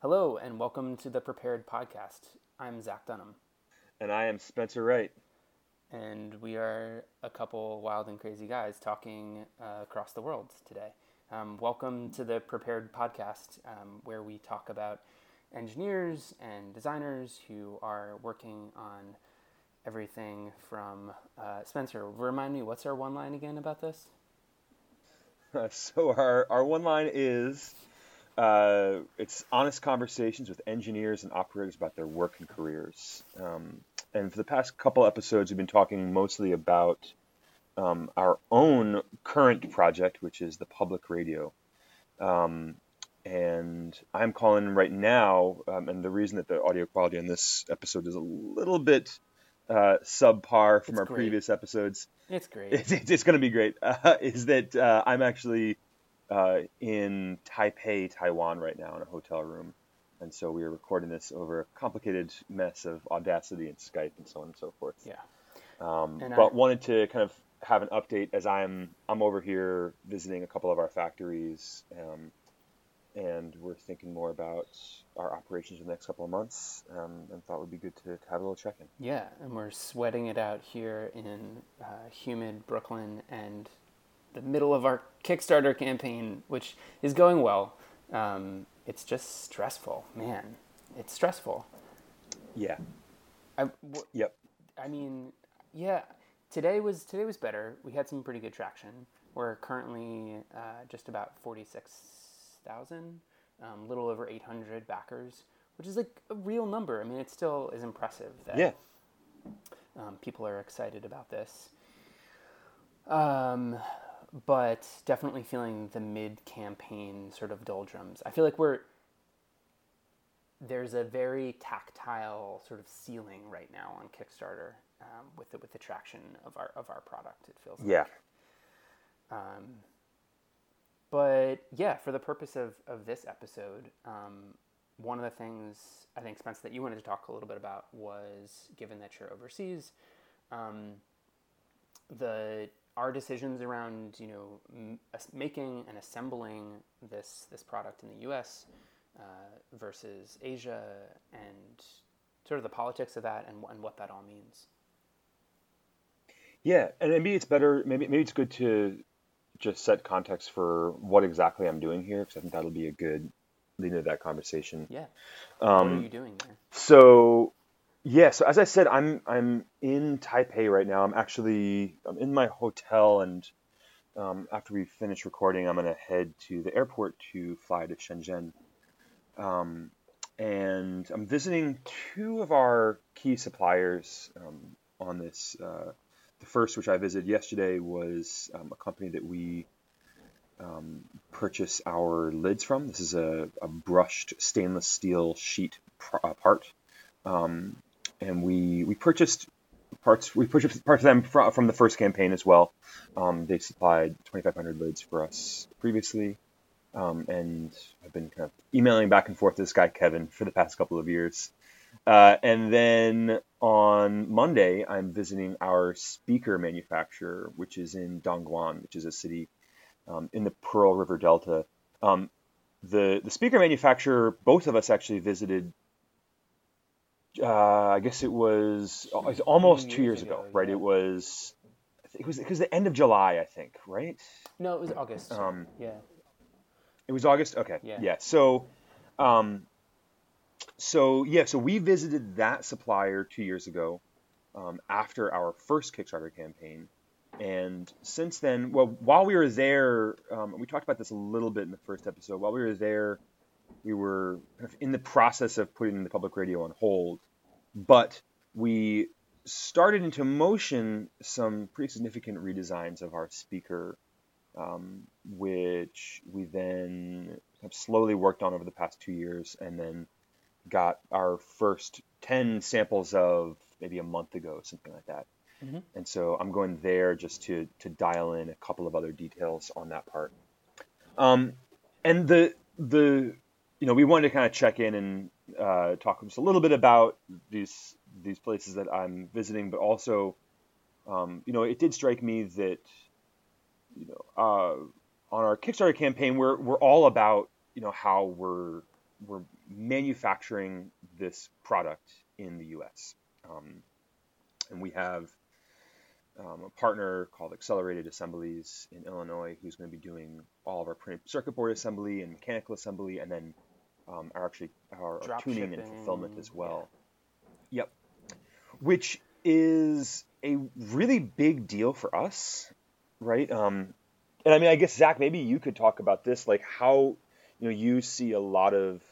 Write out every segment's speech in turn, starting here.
Hello, and welcome to the Prepared Podcast. I'm Zach Dunham, And I am Spencer Wright. and we are a couple wild and crazy guys talking uh, across the world today. Um, welcome to the Prepared Podcast, um, where we talk about engineers and designers who are working on everything from. Uh, Spencer, remind me, what's our one line again about this? So our, our one line is uh, it's honest conversations with engineers and operators about their work and careers. Um, and for the past couple episodes, we've been talking mostly about um, our own current project, which is the public radio. Um, and I'm calling right now, um, and the reason that the audio quality on this episode is a little bit uh, subpar from It's our great. previous episodes It's great. it's, it's, it's going to be great. Uh, is that uh, I'm actually uh, in Taipei, Taiwan right now in a hotel room, and so we are recording this over a complicated mess of Audacity and Skype and so on and so forth. yeah. Um, but I- wanted to kind of have an update as I'm I'm over here visiting a couple of our factories, um, and we're thinking more about our operations in the next couple of months, um, and thought it would be good to, to have a little check-in. Yeah, and we're sweating it out here in uh, humid Brooklyn and the middle of our Kickstarter campaign, which is going well. Um, it's just stressful, man. It's stressful. Yeah. I, w- Yep. I mean, yeah. Today was today was better. We had some pretty good traction. We're currently uh, just about forty six thousand, um, little over eight hundred backers, which is like a real number. I mean, it still is impressive that Yeah. um, people are excited about this. Um, but definitely feeling the mid campaign sort of doldrums. I feel like we're there's a very tactile sort of ceiling right now on Kickstarter um, with the, with the traction of our of our product. It feels like. Yeah. Um, but yeah, for the purpose of, of this episode, um, one of the things I think, Spence, that you wanted to talk a little bit about was given that you're overseas, um, the our decisions around you know m- making and assembling this this product in the U.S. Uh, versus Asia and sort of the politics of that and, and what that all means. Yeah, and maybe it's better. Maybe maybe it's good to just set context for what exactly I'm doing here, because I think that'll be a good lead into that conversation. Yeah. what are Um, you doing there? so yeah, so as I said, I'm I'm in Taipei right now. I'm actually I'm in my hotel, and um, after we finish recording, I'm gonna head to the airport to fly to Shenzhen. Um, and I'm visiting two of our key suppliers um, on this. Uh, the first, which I visited yesterday, was um, a company that we um, purchase our lids from. This is a, a brushed stainless steel sheet pr- uh, part, um, and we we purchased parts. We purchased parts of them from, from the first campaign as well. Um, they supplied 2,500 lids for us previously, um, and I've been kind of emailing back and forth to this guy Kevin for the past couple of years. Uh, and then on Monday, I'm visiting our speaker manufacturer, which is in Dongguan, which is a city um, in the Pearl River Delta. Um, the the speaker manufacturer, both of us actually visited. Uh, I guess it was, it was almost two years years ago, ago, right? yeah. It was. It was it was the end of July, I think, right? No, it was August. Um, yeah. It was August. Okay. Yeah. So, um, so yeah. So we visited that supplier two years ago, um, after our first Kickstarter campaign, and since then, well, while we were there, um, we talked about this a little bit in the first episode. While we were there, we were kind of in the process of putting the public radio on hold, but we started into motion some pretty significant redesigns of our speaker um, which we then have slowly worked on over the past two years, and then got our first ten samples of maybe a month ago, something like that. Mhm. And so I'm going there just to to dial in a couple of other details on that part. Um, and the the you know we wanted to kind of check in and uh, talk just a little bit about these these places that I'm visiting, but also um, you know it did strike me that you know, uh, on our Kickstarter campaign, we're we're all about you know how we're we're manufacturing this product in the U.S. Um, and we have um, a partner called Accelerated Assemblies in Illinois who's going to be doing all of our printed circuit board assembly and mechanical assembly, and then um, our actually our, our tuning and fulfillment as well. Yeah. Yep. Which is a really big deal for us, right? Um, and I mean, I guess Zach, maybe you could talk about this, like how you know you see a lot of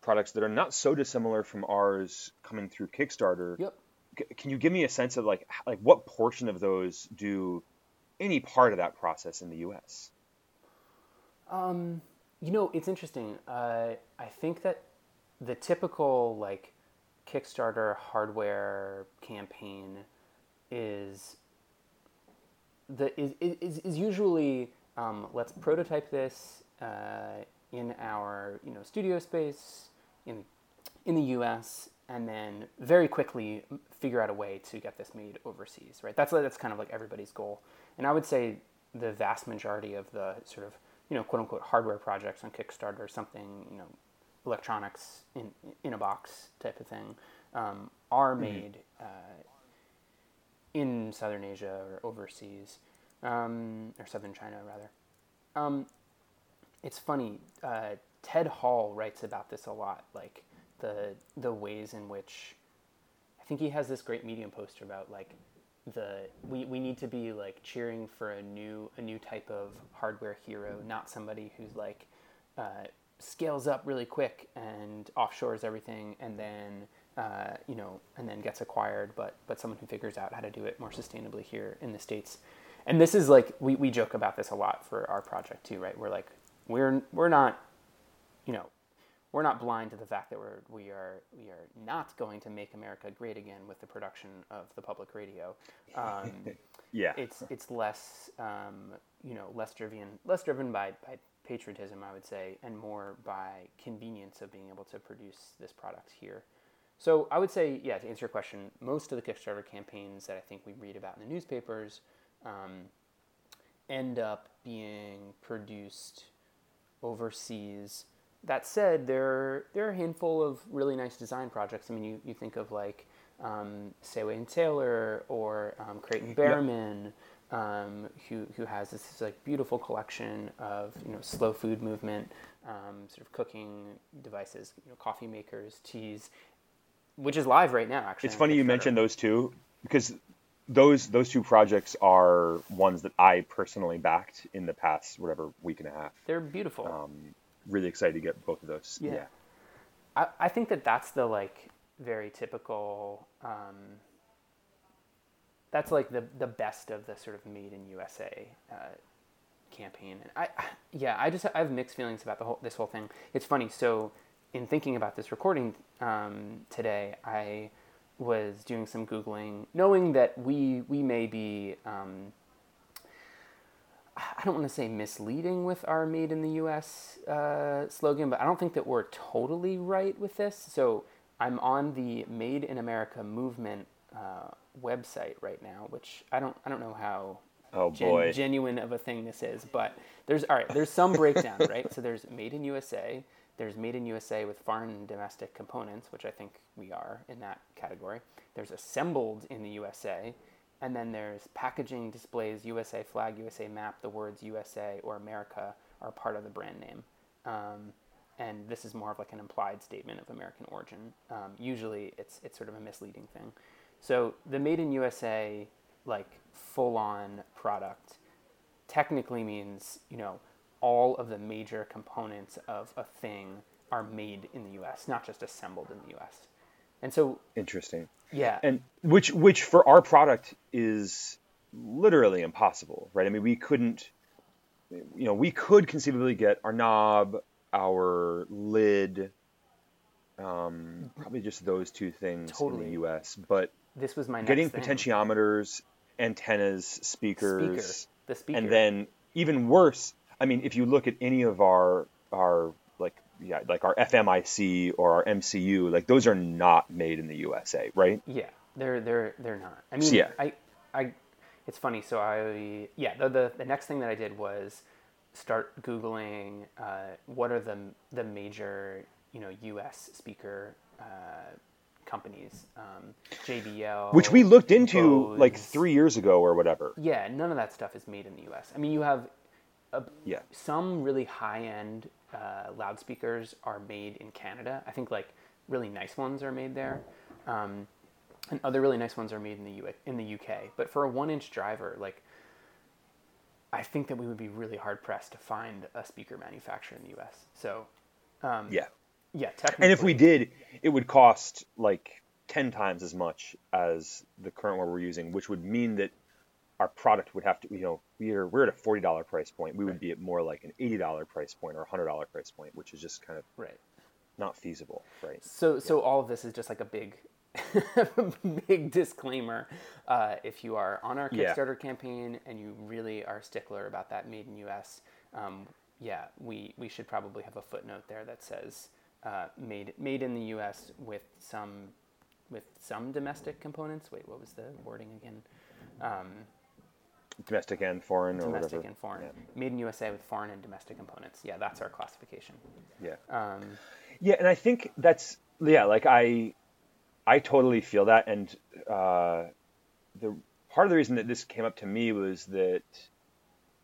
products that are not so dissimilar from ours coming through Kickstarter. Yep can you give me a sense of like like what portion of those do any part of that process in the U.S.? Um, you know, it's interesting. Uh, I think that the typical like Kickstarter hardware campaign is the is is, is usually um, let's prototype this uh, in our you know studio space in in the U.S and then very quickly figure out a way to get this made overseas, right? That's that's kind of like everybody's goal. And I would say the vast majority of the sort of you know quote unquote hardware projects on Kickstarter, or something you know electronics in in a box type of thing, um, are mm-hmm. made mm-hmm. uh, in Southern Asia or overseas, um, or Southern China rather. Um, it's funny. Uh, Ted Hall writes about this a lot, like the the ways in which I think he has this great Medium poster about like the we, we need to be like cheering for a new a new type of hardware hero, not somebody who's like uh, scales up really quick and offshores everything and then uh, you know and then gets acquired, but but someone who figures out how to do it more sustainably here in the states. And this is like we, we joke about this a lot for our project too, right? We're like we're we're not you know we're not blind to the fact that we're we are we are not going to make America great again with the production of the public radio. Um, yeah, it's it's less um, you know less driven less driven by by patriotism, I would say, and more by convenience of being able to produce this product here. So I would say, yeah, to answer your question, most of the Kickstarter campaigns that I think we read about in the newspapers um, end up being produced overseas that said, there there are a handful of really nice design projects. I mean, you, you think of like um, Seoway and Taylor or um, Craighton Berman, yep. um, who who has this, this, like beautiful collection of you know slow food movement, um, sort of cooking devices, you know, coffee makers, teas, which is live right now. Actually, it's funny you mentioned those two because those those two projects are ones that I personally backed in the past whatever week and a half. They're beautiful. Um, really excited to get both of those. Yeah. yeah. I, I think that that's the like very typical. Um, that's like the the best of the sort of made in USA uh, campaign. And I, yeah, I just I have mixed feelings about the whole this whole thing. It's funny. So in thinking about this recording um, today, I was doing some googling, knowing that we we may be. Um, I don't want to say misleading with our "Made in the U.S." Uh, slogan, but I don't think that we're totally right with this. So I'm on the "Made in America" movement uh, website right now, which I don't I don't know how oh, gen- genuine of a thing this is, but there's all right. There's some breakdown, right? So there's "Made in USA." There's "Made in USA" with foreign and domestic components, which I think we are in that category. There's "Assembled in the USA." And then there's packaging displays USA flag, USA map, the words USA or America are part of the brand name. Um, and this is more of like an implied statement of American origin. Um, usually it's, it's sort of a misleading thing. So the made in USA, like full on product, technically means, you know, all of the major components of a thing are made in the US, not just assembled in the US. And so interesting. Yeah. And which which for our product is literally impossible, right? I mean, we couldn't you know, we could conceivably get our knob, our lid, um, probably just those two things totally. in the US, but this was my getting thing. potentiometers, antennas, speakers, speaker. the speaker. and then even worse, I mean, if you look at any of our our yeah, like our FMIC or our MCU, like those are not made in the USA, right? Yeah, they're they're they're not. I mean, yeah. I I it's funny. So I yeah, the, the the next thing that I did was start googling uh, what are the the major you know U.S. speaker uh, companies, um, JBL, which we looked into Bose. like three years ago or whatever. Yeah, none of that stuff is made in the U.S. I mean, you have a, Yeah. some really high-end uh, loudspeakers are made in Canada. I think like really nice ones are made there, um, and other really nice ones are made in the U- in the UK. But for a one-inch driver, like I think that we would be really hard pressed to find a speaker manufacturer in the U.S. So um, Yeah. yeah, technically, And if we did, it would cost like 10 times as much as the current one we're using, which would mean that our product would have to, you know, we're, we're at a $40 price point. We would be at more like an $80 price point or a $100 price point, which is just kind of right. not feasible, right? So, so all of this is just like a big, big disclaimer. Uh, if you are on our Yeah. Kickstarter campaign and you really are a stickler about that made in U.S., um, yeah, we we should probably have a footnote there that says uh, made made in the U.S. with some with some domestic components. Wait, what was the wording again? Um, Domestic and foreign or domestic whatever. and foreign. Yeah. Made in USA with foreign and domestic components. Yeah, that's our classification. Yeah. Um, Yeah, and I think that's yeah, like I I totally feel that and uh the part of the reason that this came up to me was that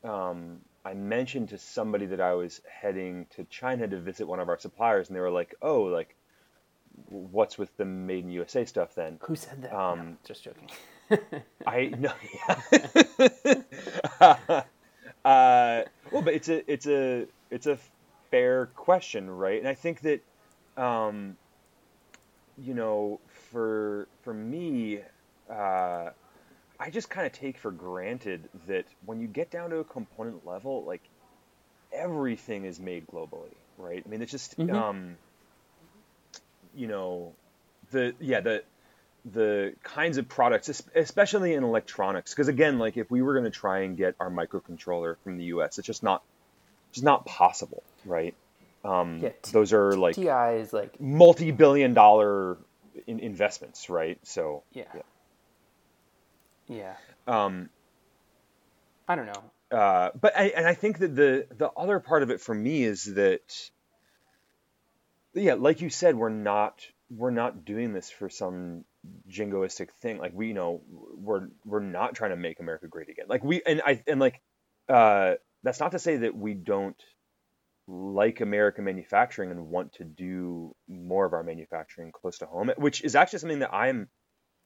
um I mentioned to somebody that I was heading to China to visit one of our suppliers and they were like, "Oh, like what's with the made in USA stuff then?" who said that? Um, no, just joking. I no. uh, well, but it's a it's a it's a fair question, right? And I think that, um, you know, for for me, uh, I just kind of take for granted that when you get down to a component level, like everything is made globally, right? I mean, it's just, Mhm. um, you know, the yeah the the kinds of products, especially in electronics, because again, like if we were going to try and get our microcontroller from the U.S., it's just not, just not possible, right? Um, Yeah, T- those are like Ti is like multi-billion dollar in- investments, right? So, yeah, Yeah. yeah. um, I don't know. uh, but I, and I think that the the other part of it for me is that, yeah, like you said, we're not we're not doing this for some jingoistic thing. Like we, you know, we're we're not trying to make America great again. Like we and I and like uh, that's not to say that we don't like American manufacturing and want to do more of our manufacturing close to home, which is actually something that I'm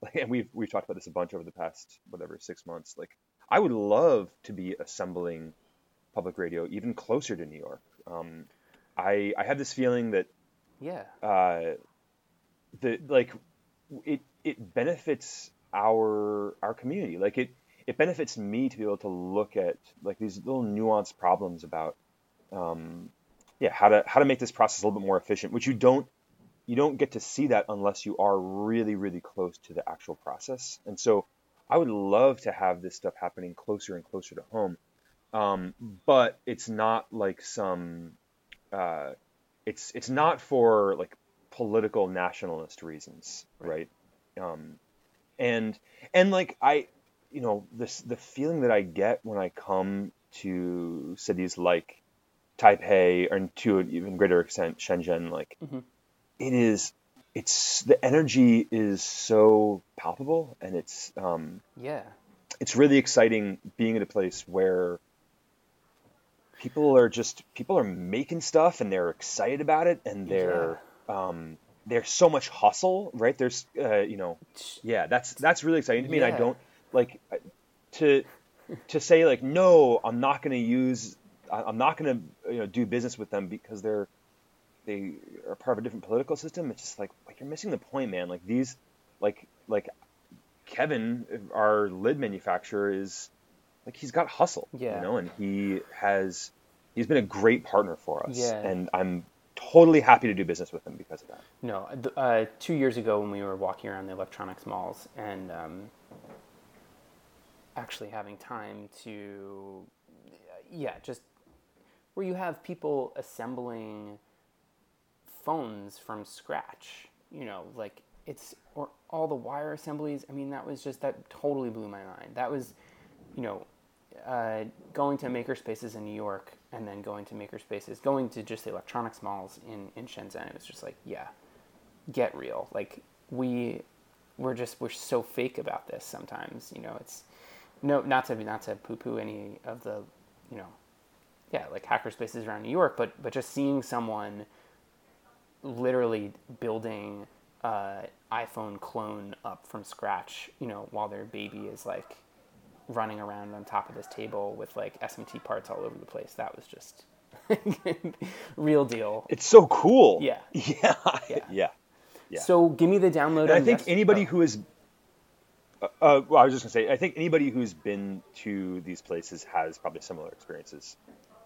like, and we've we've talked about this a bunch over the past whatever six months. Like, I would love to be assembling public radio even closer to New York. Um, I I have this feeling that Yeah, uh, the like it it benefits our our community. Like it it benefits me to be able to look at like these little nuanced problems about um, yeah how to how to make this process a little bit more efficient, which you don't you don't get to see that unless you are really really close to the actual process. And so I would love to have this stuff happening closer and closer to home. Um, but it's not like some uh, it's it's not for like political nationalist reasons, right? Um, and and like I, you know, this the feeling that I get when I come to cities like Taipei and to an even greater extent Shenzhen, like Mhm. it is, it's the energy is so palpable and it's um, yeah, it's really exciting being at a place where people are just people are making stuff and they're excited about it and they're um there's so much hustle right? There's uh, you know yeah that's that's really exciting to me and i don't like to to say like no i'm not going to use i'm not going to you know do business with them because they're they are part of a different political system. It's just like like you're missing the point man. Like these like like kevin our lid manufacturer is like he's got hustle Yeah. you know and he has he's been a great partner for us. Yeah. and i'm totally happy to do business with them because of that No, uh, two years ago when we were walking around the electronics malls and um, actually having time to, yeah, just where you have people assembling phones from scratch, you know, like it's, or all the wire assemblies. I mean, that was just, that totally blew my mind. That was, you know, uh, going to makerspaces in New York and then going to makerspaces, going to just the electronics malls in, in Shenzhen, it was just like, yeah, get real. Like we, we're just we're so fake about this sometimes. You know, it's no not to not to poo poo any of the, you know, yeah, like hackerspaces around New York, but but just seeing someone literally building uh, iPhone clone up from scratch, you know, while their baby is like running around on top of this table with like SMT parts all over the place. That was just real deal. It's so cool. Yeah. Yeah. Yeah. yeah. yeah. So give me the download. I think anybody oh. who is, uh, uh, well, I was just gonna say, I think anybody who's been to these places has probably similar experiences.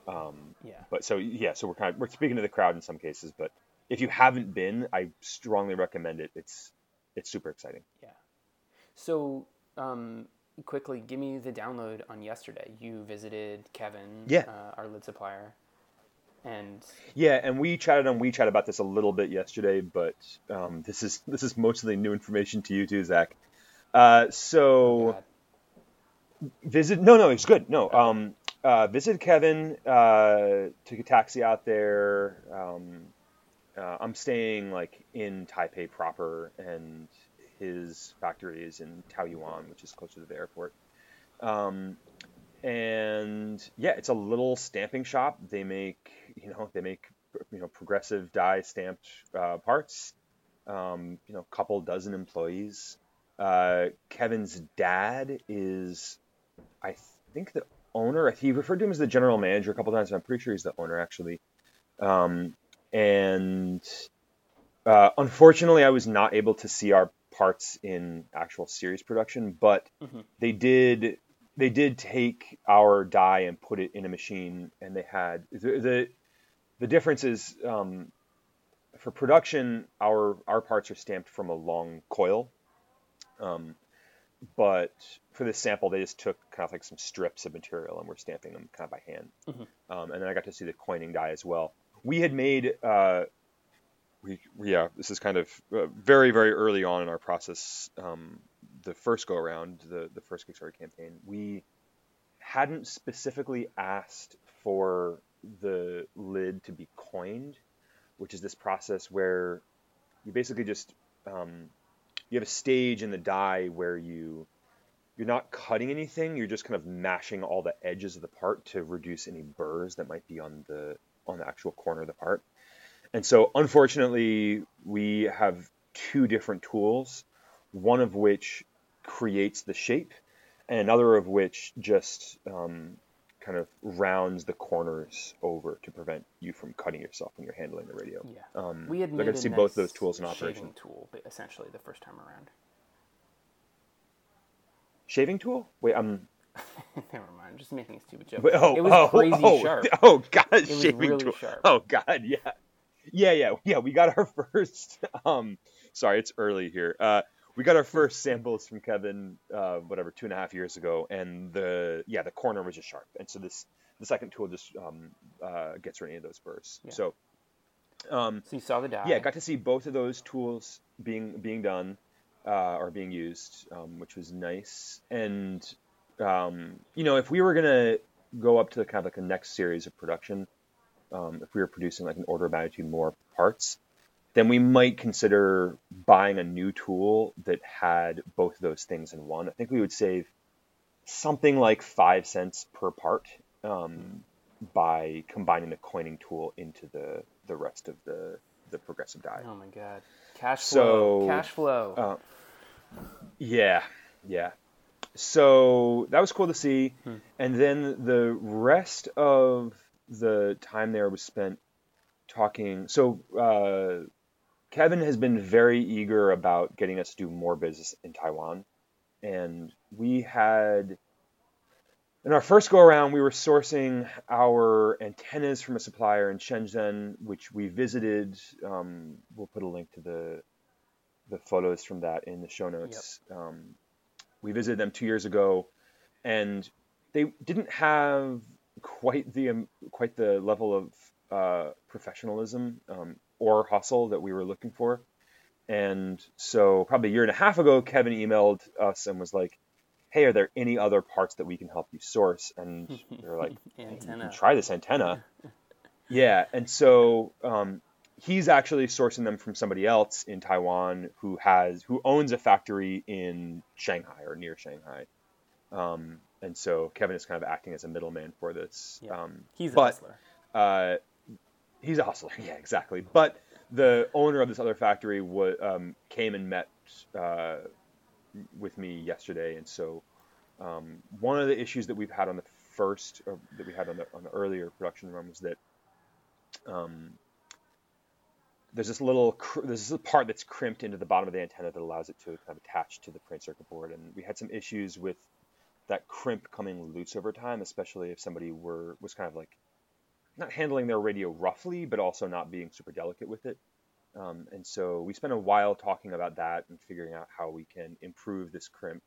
Um, yeah. But so yeah, so we're kind of we're speaking to the crowd in some cases, but if you haven't been, I strongly recommend it. It's it's super exciting. Yeah. So um, quickly, give me the download on yesterday. You visited Kevin, yeah, uh, our lid supplier, and yeah, and we chatted on WeChat about this a little bit yesterday, but um, this is this is mostly new information to you too, Zach. Uh, so oh, visit no no it's good no um uh, visited Kevin uh, took a taxi out there um, uh, I'm staying like in Taipei proper, and his factory is in Taoyuan, which is closer to the airport. Um, and yeah, it's a little stamping shop. They make you know they make you know progressive die stamped uh, parts. Um, you know, a couple dozen employees. Uh, Kevin's dad is, I think, the owner. He referred to him as the general manager a couple times. I'm pretty sure he's the owner actually. Um, and uh, unfortunately, I was not able to see our parts in actual series production, but mm-hmm. they did they did take our die and put it in a machine, and they had the the, the difference is um, for production, our our parts are stamped from a long coil, um, but for this sample, they just took kind of like some strips of material and we're stamping them kind of by hand. Mm-hmm. Um, and then I got to see the coining die as well we had made uh, we yeah this is kind of uh, very very early on in our process um, the first go around the the first Kickstarter campaign we hadn't specifically asked for the lid to be coined which is this process where you basically just um, you have a stage in the die where you you're not cutting anything you're just kind of mashing all the edges of the part to reduce any burrs that might be on the on the actual corner of the part. And so, unfortunately, we have two different tools, one of which creates the shape, and another of which just um, kind of rounds the corners over to prevent you from cutting yourself when you're handling the radio. Yeah, um, we had made I see nice both those tools in operation. Tool, essentially, the first time around. Shaving tool? Wait, I'm Never mind. I'm just making a stupid joke. Oh, it was oh, crazy oh, sharp. Oh god, it shaving really tool. sharp. Oh god, yeah, yeah, yeah, yeah. We got our first. Um, sorry, it's early here. Uh, we got our first samples from Kevin, uh, whatever, two and a half years ago, and the yeah, the corner was just sharp, and so this the second tool just um, uh, gets rid of those burrs. Yeah. So, um, so you saw the die. Yeah, got to see both of those tools being being done uh, or being used, um, which was nice. And um, you know, if we were gonna go up to the kind of like a next series of production, um, if we were producing like an order of magnitude more parts, then we might consider buying a new tool that had both of those things in one. I think we would save something like five cents per part um, by combining the coining tool into the the rest of the the progressive die. Oh my god, cash flow! So, cash flow. Uh, yeah, yeah so that was cool to see. Hmm. And then the rest of the time there was spent talking. So uh, Kevin has been very eager about getting us to do more business in Taiwan, and we had. In our first go around, we were sourcing our antennas from a supplier in Shenzhen, which we visited. Um, we'll put a link to the the photos from that in the show notes. Yep. Um, we visited them two years ago, and they didn't have quite the um, quite the level of uh, professionalism um, or hustle that we were looking for. And so, probably a year and a half ago, Kevin emailed us and was like, hey, are there any other parts that we can help you source? And we are like, antenna. you try this antenna. yeah, and so um, he's actually sourcing them from somebody else in Taiwan who has who owns a factory in Shanghai or near Shanghai. Um, and so Kevin is kind of acting as a middleman for this. Yeah. Um, he's a but, hustler. Uh, he's a hustler. Yeah, exactly. But the owner of this other factory w- um, came and met uh, with me yesterday, and so um, one of the issues that we've had on the first that we had on the on the earlier production run was that um, there's this little there's this part that's crimped into the bottom of the antenna that allows it to kind of attach to the print circuit board, and we had some issues with that crimp coming loose over time, especially if somebody were was kind of like not handling their radio roughly, but also not being super delicate with it. Um, and so we spent a while talking about that and figuring out how we can improve this crimp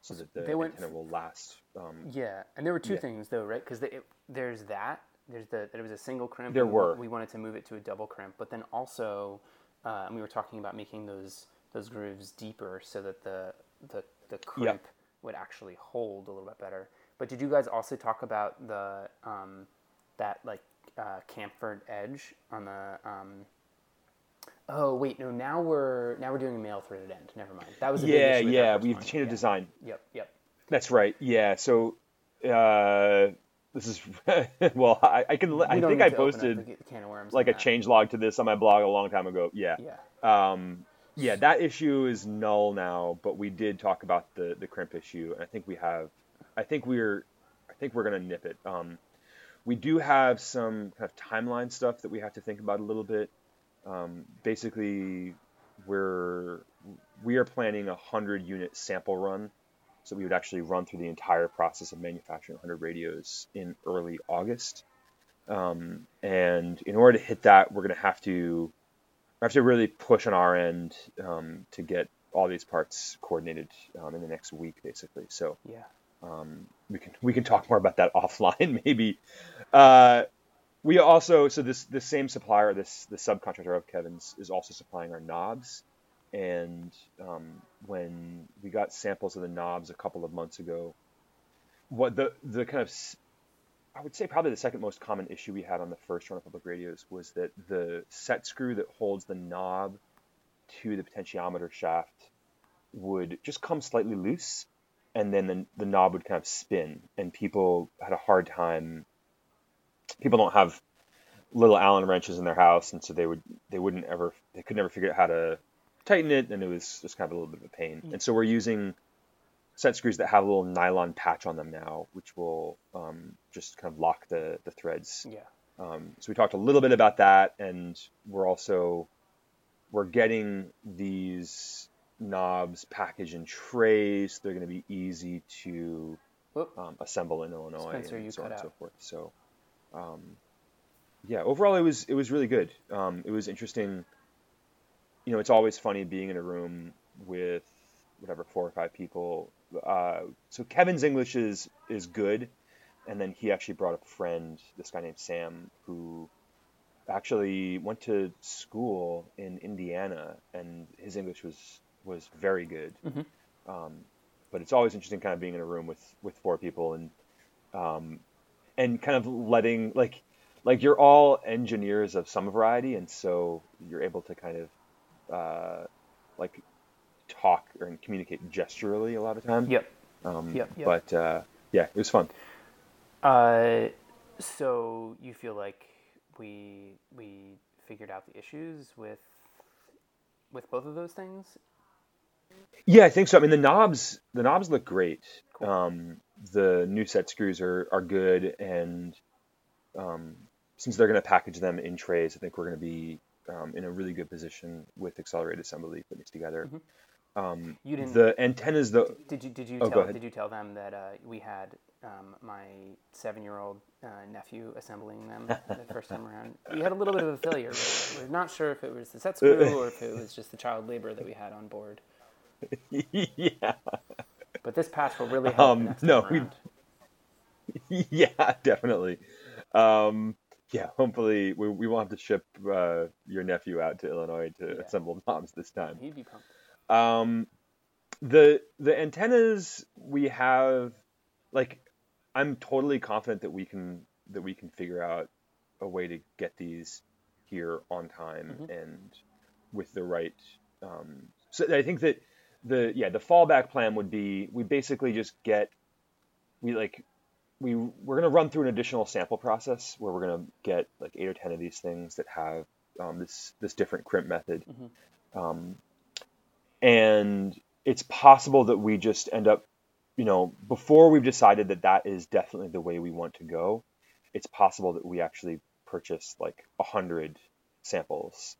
so that the they went, antenna will last. Um, yeah, and there were two yeah. things though, right? Because the, there's that. There's the there was a single crimp. There were. We wanted to move it to a double crimp, but then also, uh, we were talking about making those those grooves deeper so that the the the crimp yep. Would actually hold a little bit better. But did you guys also talk about the um, that like uh, chamfered edge on the. Um, oh wait, no. Now we're now we're doing a male threaded end. Never mind. That was a yeah, yeah. We've changed yeah. design. Yep, yep. That's right. Yeah. So. Uh, this is well. I, I can. I think I posted like a change log to this on my blog a long time ago. Yeah. Yeah. Um, yeah, that issue is null now, but we did talk about the the crimp issue, and I think we have. I think we're. I think we're gonna nip it. Um, we do have some kind of timeline stuff that we have to think about a little bit. Um, basically, we're we are planning a hundred unit sample run, so we would actually run through the entire process of manufacturing 100 radios in early August. Um, and in order to hit that, we're to have to have to really push on our end um, to get all these parts coordinated um, in the next week, basically. So yeah, um, we can we can talk more about that offline, maybe. Uh, we also so this the same supplier, this the subcontractor of Kevin's, is also supplying our knobs. And um, when we got samples of the knobs a couple of months ago, what the the kind of I would say probably the second most common issue we had on the first run of public radios was that the set screw that holds the knob to the potentiometer shaft would just come slightly loose and then the, the knob would kind of spin and people had a hard time people don't have little allen wrenches in their house and so they would they wouldn't ever they could never figure out how to tighten it and it was just kind of a little bit of a pain. Mm. And so we're using set screws that have a little nylon patch on them now which will um, just kind of lock the the threads yeah um, so we talked a little bit about that and we're also we're getting these knobs packaged in trays. They're going to be easy to um, assemble in Illinois Spencer, and so on and so forth. So, um, yeah, overall it was it was really good. Um, it was interesting. You know, it's always funny being in a room with whatever four or five people. Uh, so Kevin's English is is good, and then he actually brought a friend, this guy named Sam, who actually went to school in Indiana, and his English was was very good. Mm-hmm. Um, but it's always interesting, kind of being in a room with with four people and um, and kind of letting like like you're all engineers of some variety, and so you're able to kind of uh, like talk or communicate gesturally a lot of time. Yep. Um, yep, yep. But uh, yeah, it was fun. Uh, so you feel like we we figured out the issues with with both of those things yeah, I think so. I mean, the knobs the knobs look great. Cool. Um, the new set screws are are good, and um, since they're going to package them in trays, I think we're going to be um, in a really good position with accelerated assembly putting it together. Mm-hmm. Um, you didn't. The antennas, though. Did you did you oh, tell did you tell them that uh, we had um, my seven year old uh, nephew assembling them the first time around? We had a little bit of a failure. We're not sure if it was the set screw or if it was just the child labor that we had on board. yeah. But this patch will really help. Um, no, we. Yeah, definitely. Um, yeah, hopefully we, we won't have to ship uh, your nephew out to Illinois to yeah. assemble knobs this time. He'd be pumped. Um, the the antennas we have, like, I'm totally confident that we can that we can figure out a way to get these here on time Mhm. and with the right. Um, so I think that the yeah the fallback plan would be we basically just get we like we we're gonna run through an additional sample process where we're gonna get like eight or ten of these things that have um, this this different crimp method, Mhm. um, and it's possible that we just end up, you know, before we've decided that that is definitely the way we want to go, it's possible that we actually purchase like a hundred samples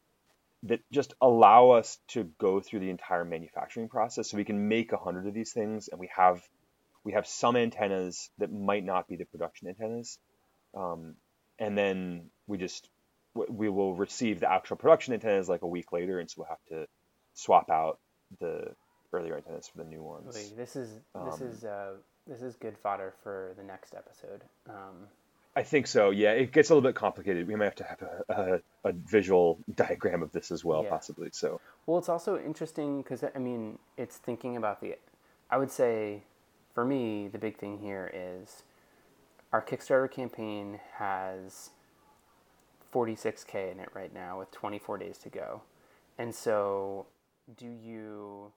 that just allow us to go through the entire manufacturing process. So we can make a hundred of these things and we have we have some antennas that might not be the production antennas. Um, and then we just we will receive the actual production antennas like a week later and so we'll have to swap out the earlier antennas for the new ones Wait, this is this Um, is uh, this is good fodder for the next episode. Um, I think so. Yeah, it gets a little bit complicated. We might have to have a, a, a visual diagram of this as well, Yeah. possibly. So, Well, it's also interesting because I mean, it's thinking about the. I would say, for me, the big thing here is our Kickstarter campaign has 46k in it right now with 24 days to go, and so do you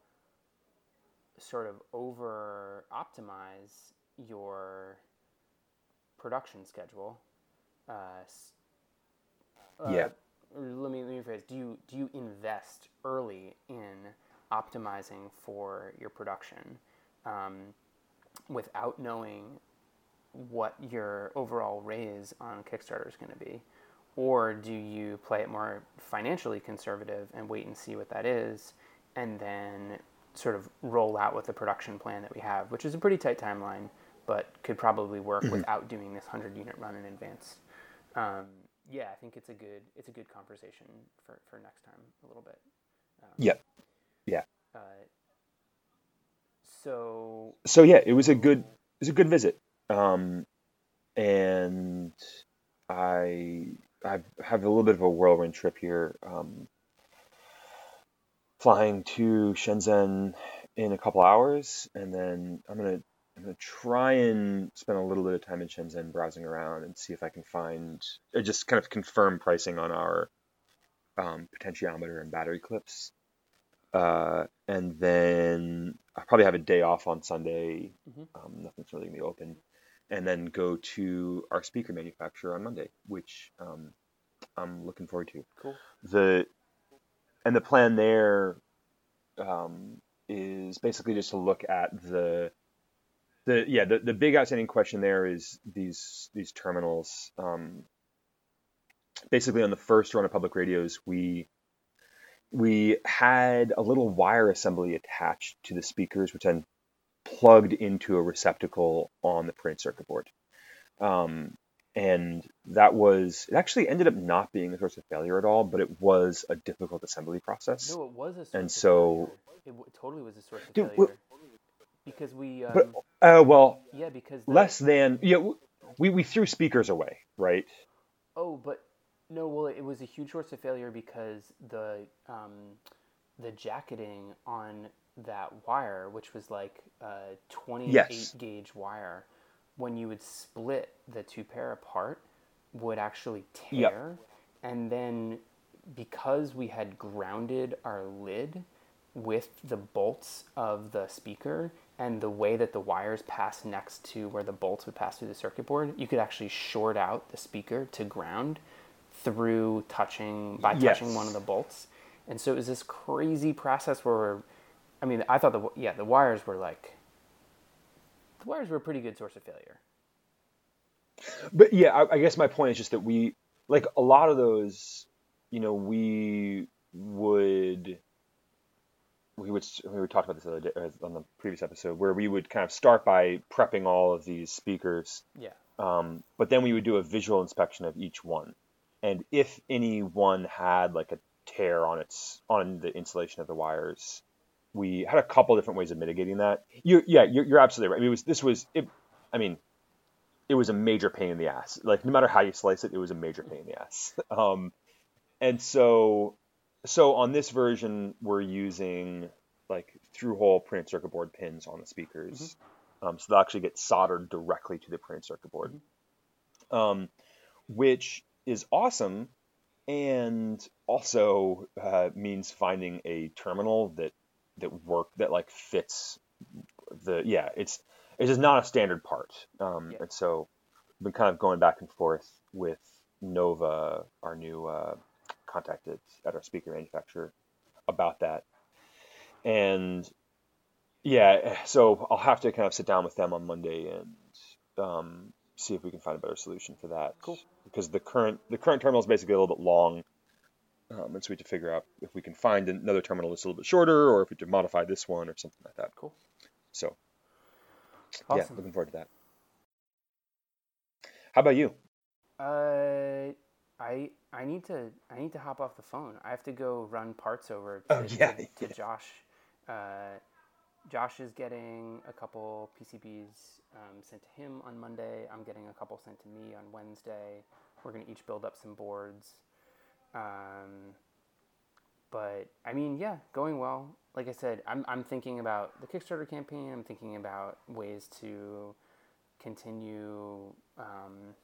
sort of over optimize your production schedule? Uh, uh, Yeah. let me let me rephrase. Do you do you invest early in optimizing for your production um, without knowing what your overall raise on Kickstarter is going to be, or do you play it more financially conservative and wait and see what that is, and then sort of roll out with the production plan that we have, which is a pretty tight timeline, but could probably work without doing this hundred unit run in advance. Um, yeah, I think it's a good it's a good conversation for, for next time a little bit. Um, yeah, yeah. Uh, so So yeah, it was a good it was a good visit, um, and I I have a little bit of a whirlwind trip here, um, flying to Shenzhen in a couple hours, and then I'm gonna I'm gonna try and spend a little bit of time in Shenzhen browsing around and see if I can find uh, just kind of confirm pricing on our um, potentiometer and battery clips. Uh, and then I probably have a day off on Sunday. Mhm. Um, nothing's really gonna be open, and then go to our speaker manufacturer on Monday, which um, I'm looking forward to. cool. The and the plan there um, is basically just to look at the the yeah the, the big outstanding question there is these these terminals. Um, basically, on the first run of public radios, we we had a little wire assembly attached to the speakers, which then plugged into a receptacle on the printed circuit board. Um, and that was it actually ended up not being a source of failure at all, but it was a difficult assembly process. No, it was a source And of so- failure. it totally was a source of Dude, failure because we um, But uh, well, yeah because less than yeah, we we threw speakers away, right? Oh, but no. Well, it was a huge source of failure because the um, the jacketing on that wire, which was like a 28 Yes. gauge wire, when you would split the two pair apart, would actually Yep. tear, and then because we had grounded our lid with the bolts of the speaker and the way that the wires pass next to where the bolts would pass through the circuit board, you could actually short out the speaker to ground through touching by touching Yes. one of the bolts. And so it was this crazy process where we're, I mean, I thought the yeah the wires were like the wires were a pretty good source of failure. But yeah, I, I guess my point is just that we like a lot of those, you know, we would we would we talking about this the other day on the previous episode where we would kind of start by prepping all of these speakers, Yeah. um, but then we would do a visual inspection of each one, and if any one had like a tear on its on the insulation of the wires, we had a couple different ways of mitigating that. You yeah, you're, you're absolutely right. I mean, it was this was it. I mean, it was a major pain in the ass. Like no matter how you slice it, it was a major pain in the ass. Um, and so, so on this version, we're using like through hole printed circuit board pins on the speakers. Um, so they'll actually get soldered directly to the printed circuit board, um, which is awesome, and also uh, means finding a terminal that that work that like fits the yeah it's it's just not a standard part, um, Yeah. and so I've been kind of going back and forth with Nova, our new uh, contacted at our speaker manufacturer about that. And yeah, so I'll have to kind of sit down with them on Monday and um, see if we can find a better solution for that. Cool. Because the current the current terminal is basically a little bit long, um, and so we have to figure out if we can find another terminal that's a little bit shorter, or if we can modify this one or something like that. Cool. So yeah, looking forward to that. How about you? Uh, I I need to I need to hop off the phone. I have to go run parts over to, Oh, yeah, to, to. Josh. Uh, Josh is getting a couple PCBs um, sent to him on Monday. I'm getting a couple sent to me on Wednesday. We're gonna each build up some boards. Um, but I mean, yeah, going well. Like I said, I'm I'm thinking about the Kickstarter campaign. I'm thinking about ways to continue. Um,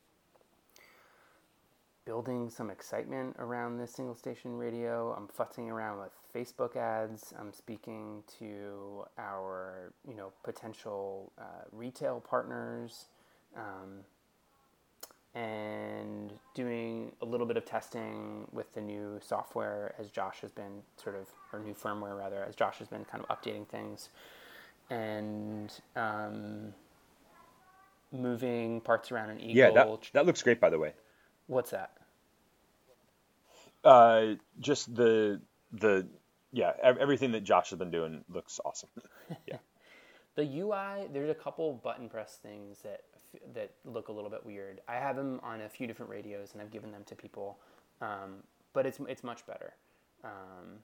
building some excitement around this single station radio. I'm futzing around with Facebook ads. I'm speaking to our, you know, potential uh, retail partners, um, and doing a little bit of testing with the new software as Josh has been sort of, or new firmware rather, as Josh has been kind of updating things, and um, moving parts around an Eagle. Yeah, that that looks great, by the way. What's that? Uh, just the the yeah, everything that Josh has been doing looks awesome. The UI, there's a couple button press things that that look a little bit weird. I have them on a few different radios, and I've given them to people, um, but it's it's much better. Um,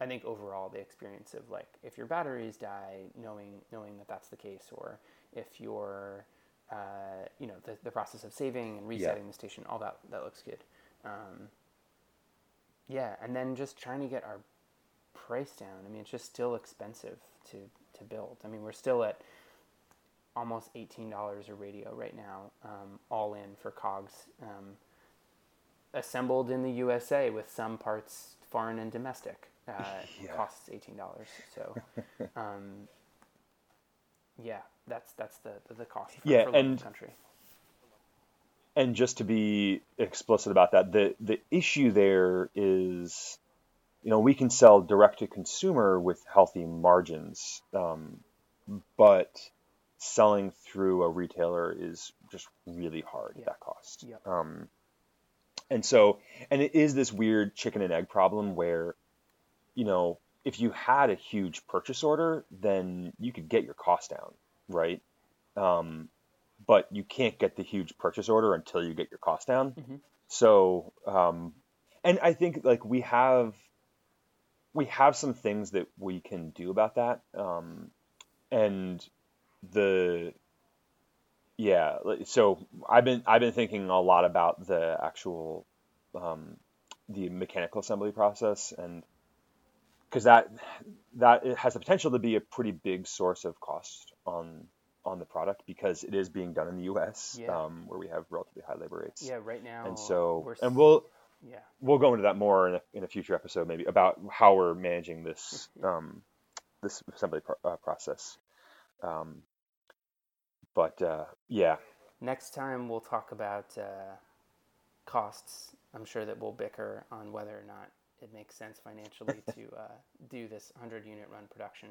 I think overall the experience of like if your batteries die, knowing knowing that that's the case, or if your uh, you know the, the process of saving and resetting the station, all that that looks good. Um, yeah, and then just trying to get our price down. I mean, it's just still expensive to to build. I mean, we're still at almost eighteen dollars a radio right now, um, all in for cogs, um, assembled in the USA with some parts foreign and domestic. Uh, Yeah. Costs eighteen dollars. So, um, yeah, that's that's the the, cost for, Yeah, for and- country. And just to be explicit about that, the the issue there is, you know, we can sell direct to consumer with healthy margins, um, but selling through a retailer is just really hard at that cost. Yep. Um, and so, and it is this weird chicken and egg problem where, you know, if you had a huge purchase order, then you could get your cost down, right? Um, but you can't get the huge purchase order until you get your cost down. Mhm. So, um, and I think like we have, we have some things that we can do about that. Um, and the, yeah, so I've been, I've been thinking a lot about the actual, um, the mechanical assembly process and because that, that has the potential to be a pretty big source of cost on on the product because it is being done in the U.S. Yeah. Um, where we have relatively high labor rates. Yeah, right now. And so, and we'll yeah, we'll go into that more in a, in a future episode, maybe about how we're managing this um, this assembly pro- uh, process. Um, but uh, yeah, Next time we'll talk about uh, costs. I'm sure that we'll bicker on whether or not it makes sense financially to uh, do this 100 unit run production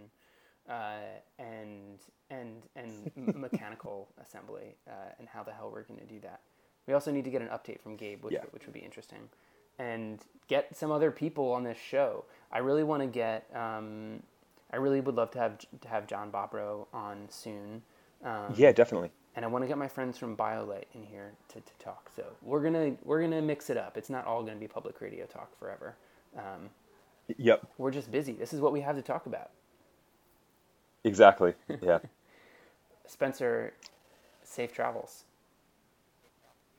uh, and and and mechanical assembly uh, and how the hell we're going to do that. We also need to get an update from Gabe, which Yeah. which would be interesting, and get some other people on this show. I really want to get. Um, I really would love to have to have John Bobrow on soon. Um, yeah, definitely. and I want to get my friends from BioLite in here to, to talk. So we're gonna we're gonna mix it up. It's not all gonna be public radio talk forever. Um, Yep, we're just busy. This is what we have to talk about. exactly. Yeah, Spencer, safe travels.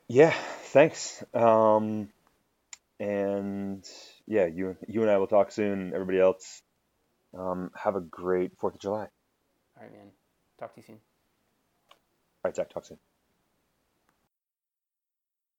Yeah. Thanks. Um, and yeah, you you and I will talk soon. Everybody else, Um, have a great Fourth of July. All right, man. Talk to you soon. All right, Zach. Talk soon.